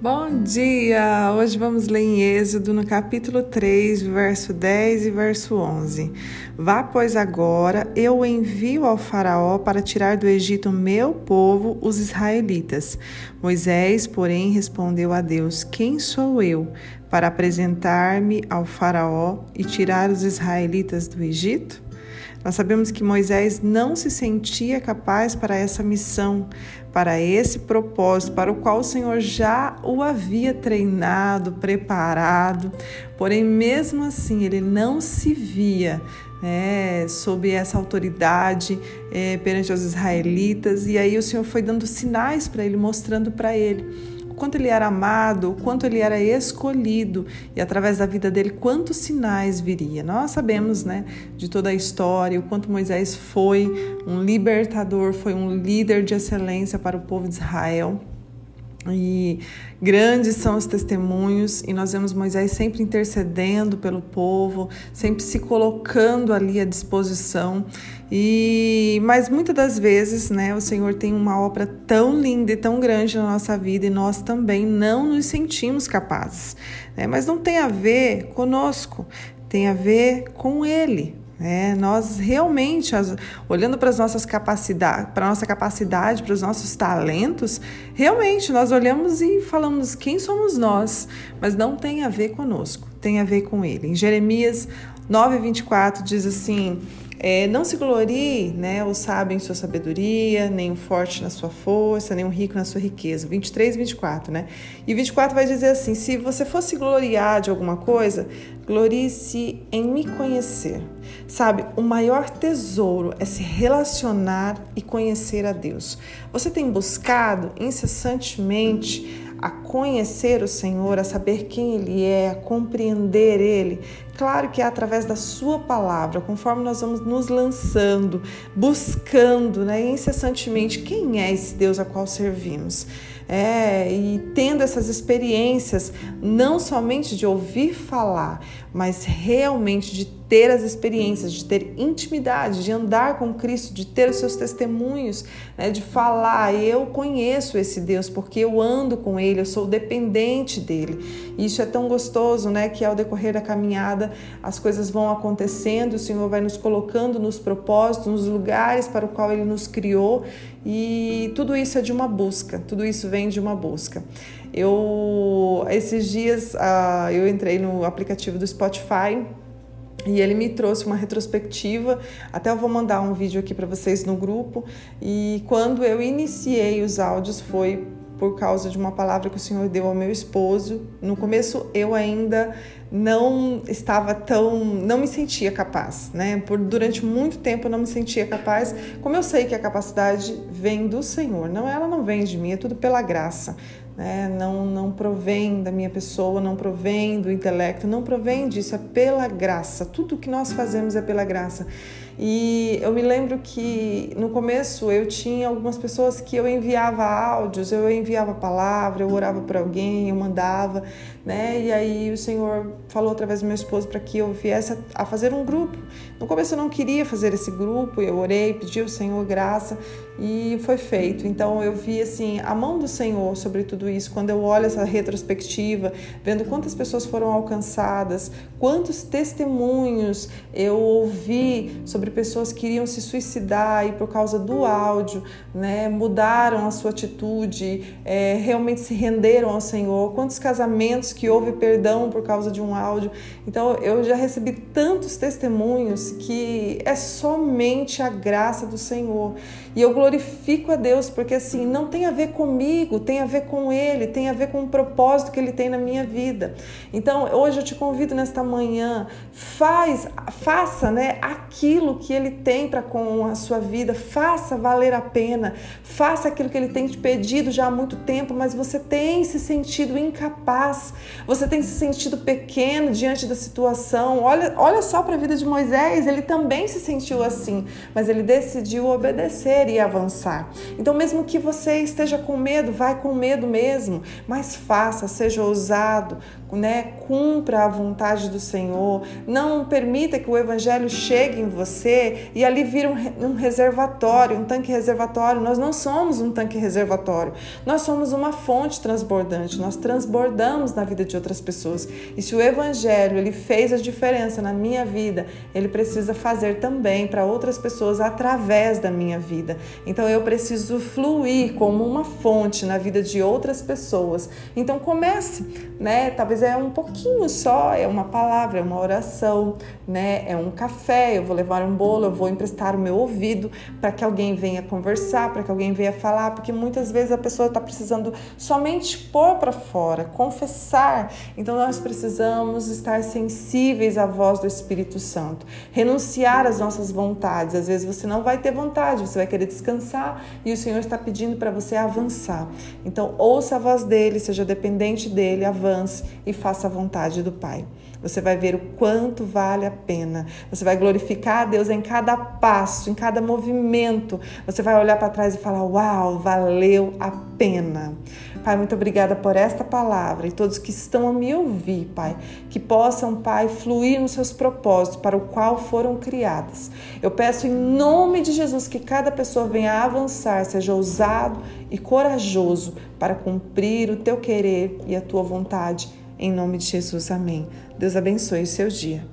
Bom dia! Hoje vamos ler em Êxodo no capítulo 3, verso 10 e verso 11. Vá, pois, agora, eu envio ao Faraó para tirar do Egito meu povo, os israelitas. Moisés, porém, respondeu a Deus: Quem sou eu para apresentar-me ao Faraó e tirar os israelitas do Egito? Nós sabemos que Moisés não se sentia capaz para essa missão, para esse propósito, para o qual o Senhor já o havia treinado, preparado. Porém, mesmo assim, ele não se via né, sob essa autoridade é, perante os israelitas. E aí o Senhor foi dando sinais para ele, mostrando para ele quanto ele era amado, quanto ele era escolhido e através da vida dele quantos sinais viria. Nós sabemos, né, de toda a história, o quanto Moisés foi um libertador, foi um líder de excelência para o povo de Israel. E grandes são os testemunhos, e nós vemos Moisés sempre intercedendo pelo povo, sempre se colocando ali à disposição. E mas muitas das vezes, né, o Senhor tem uma obra tão linda e tão grande na nossa vida e nós também não nos sentimos capazes. Né? Mas não tem a ver conosco, tem a ver com Ele. É, nós realmente, as, olhando para as nossas capacidades, para nossa capacidade, para os nossos talentos, realmente nós olhamos e falamos quem somos nós, mas não tem a ver conosco, tem a ver com Ele. Em Jeremias 9,24 diz assim: é, não se glorie né, o sábio em sua sabedoria, nem o forte na sua força, nem o rico na sua riqueza. 23 e 24, né? E 24 vai dizer assim: se você fosse gloriar de alguma coisa, glorie-se em me conhecer. Sabe, o maior tesouro é se relacionar e conhecer a Deus. Você tem buscado incessantemente a conhecer o Senhor, a saber quem Ele é, a compreender Ele. Claro que é através da Sua palavra, conforme nós vamos nos lançando, buscando né, incessantemente quem é esse Deus a qual servimos. É, e tendo essas experiências, não somente de ouvir falar, mas realmente de ter as experiências, de ter intimidade, de andar com Cristo, de ter os seus testemunhos, né, de falar, eu conheço esse Deus porque eu ando com Ele, eu sou dependente dele. E isso é tão gostoso, né, que ao decorrer da caminhada as coisas vão acontecendo, o Senhor vai nos colocando nos propósitos, nos lugares para o qual Ele nos criou e tudo isso é de uma busca, tudo isso vem de uma busca. Eu esses dias uh, eu entrei no aplicativo do Spotify e ele me trouxe uma retrospectiva, até eu vou mandar um vídeo aqui para vocês no grupo. E quando eu iniciei os áudios foi por causa de uma palavra que o Senhor deu ao meu esposo. No começo eu ainda não estava tão, não me sentia capaz, né? Por durante muito tempo eu não me sentia capaz. Como eu sei que a capacidade vem do Senhor, não ela não vem de mim, é tudo pela graça né? não, não provém da minha pessoa, não provém do intelecto, não provém disso, é pela graça. Tudo que nós fazemos é pela graça. E eu me lembro que no começo eu tinha algumas pessoas que eu enviava áudios, eu enviava palavra, eu orava por alguém, eu mandava, né? E aí o Senhor falou através do meu esposo para que eu viesse a fazer um grupo. No começo eu não queria fazer esse grupo, eu orei, pedi ao Senhor graça e foi feito. Então eu vi assim a mão do Senhor sobre tudo isso. Quando eu olho essa retrospectiva, vendo quantas pessoas foram alcançadas, quantos testemunhos eu ouvi sobre pessoas que iriam se suicidar e por causa do áudio, né, mudaram a sua atitude, é, realmente se renderam ao Senhor. Quantos casamentos que houve perdão por causa de um áudio. Então eu já recebi tantos testemunhos que é somente a graça do Senhor. E eu glorifico a Deus porque assim não tem a ver comigo, tem a ver com Ele, tem a ver com o propósito que Ele tem na minha vida. Então hoje eu te convido nesta manhã, faz, faça, né, aquilo que Ele tem para com a sua vida, faça valer a pena, faça aquilo que Ele tem te pedido já há muito tempo, mas você tem se sentido incapaz, você tem se sentido pequeno diante da situação. Olha, olha só para a vida de Moisés, ele também se sentiu assim, mas ele decidiu obedecer e avançar. Então, mesmo que você esteja com medo, vai com medo mesmo, mas faça, seja ousado, né, cumpra a vontade do Senhor. Não permita que o evangelho chegue em você e ali vira um, um reservatório, um tanque reservatório. Nós não somos um tanque reservatório. Nós somos uma fonte transbordante. Nós transbordamos na vida de outras pessoas. E se o evangelho ele fez a diferença na minha vida, ele precisa fazer também para outras pessoas através da minha vida. Então eu preciso fluir como uma fonte na vida de outras pessoas. Então comece, né? Talvez é um pouquinho só, é uma palavra, é uma oração, né? É um café, eu vou levar um bolo, eu vou emprestar o meu ouvido para que alguém venha conversar, para que alguém venha falar, porque muitas vezes a pessoa está precisando somente pôr para fora, confessar. Então nós precisamos estar sensíveis à voz do Espírito Santo, renunciar às nossas vontades. Às vezes você não vai ter vontade, você vai querer descansar e o Senhor está pedindo para você avançar. Então ouça a voz dele, seja dependente dele, avance e faça a vontade do Pai. Você vai ver o quanto vale a pena. Você vai glorificar a Deus em cada passo, em cada movimento. Você vai olhar para trás e falar: Uau, valeu a pena. Pai, muito obrigada por esta palavra e todos que estão a me ouvir, Pai. Que possam, Pai, fluir nos seus propósitos para o qual foram criadas. Eu peço em nome de Jesus que cada pessoa venha avançar, seja ousado e corajoso para cumprir o teu querer e a tua vontade em nome de Jesus, amém. Deus abençoe o seu dia.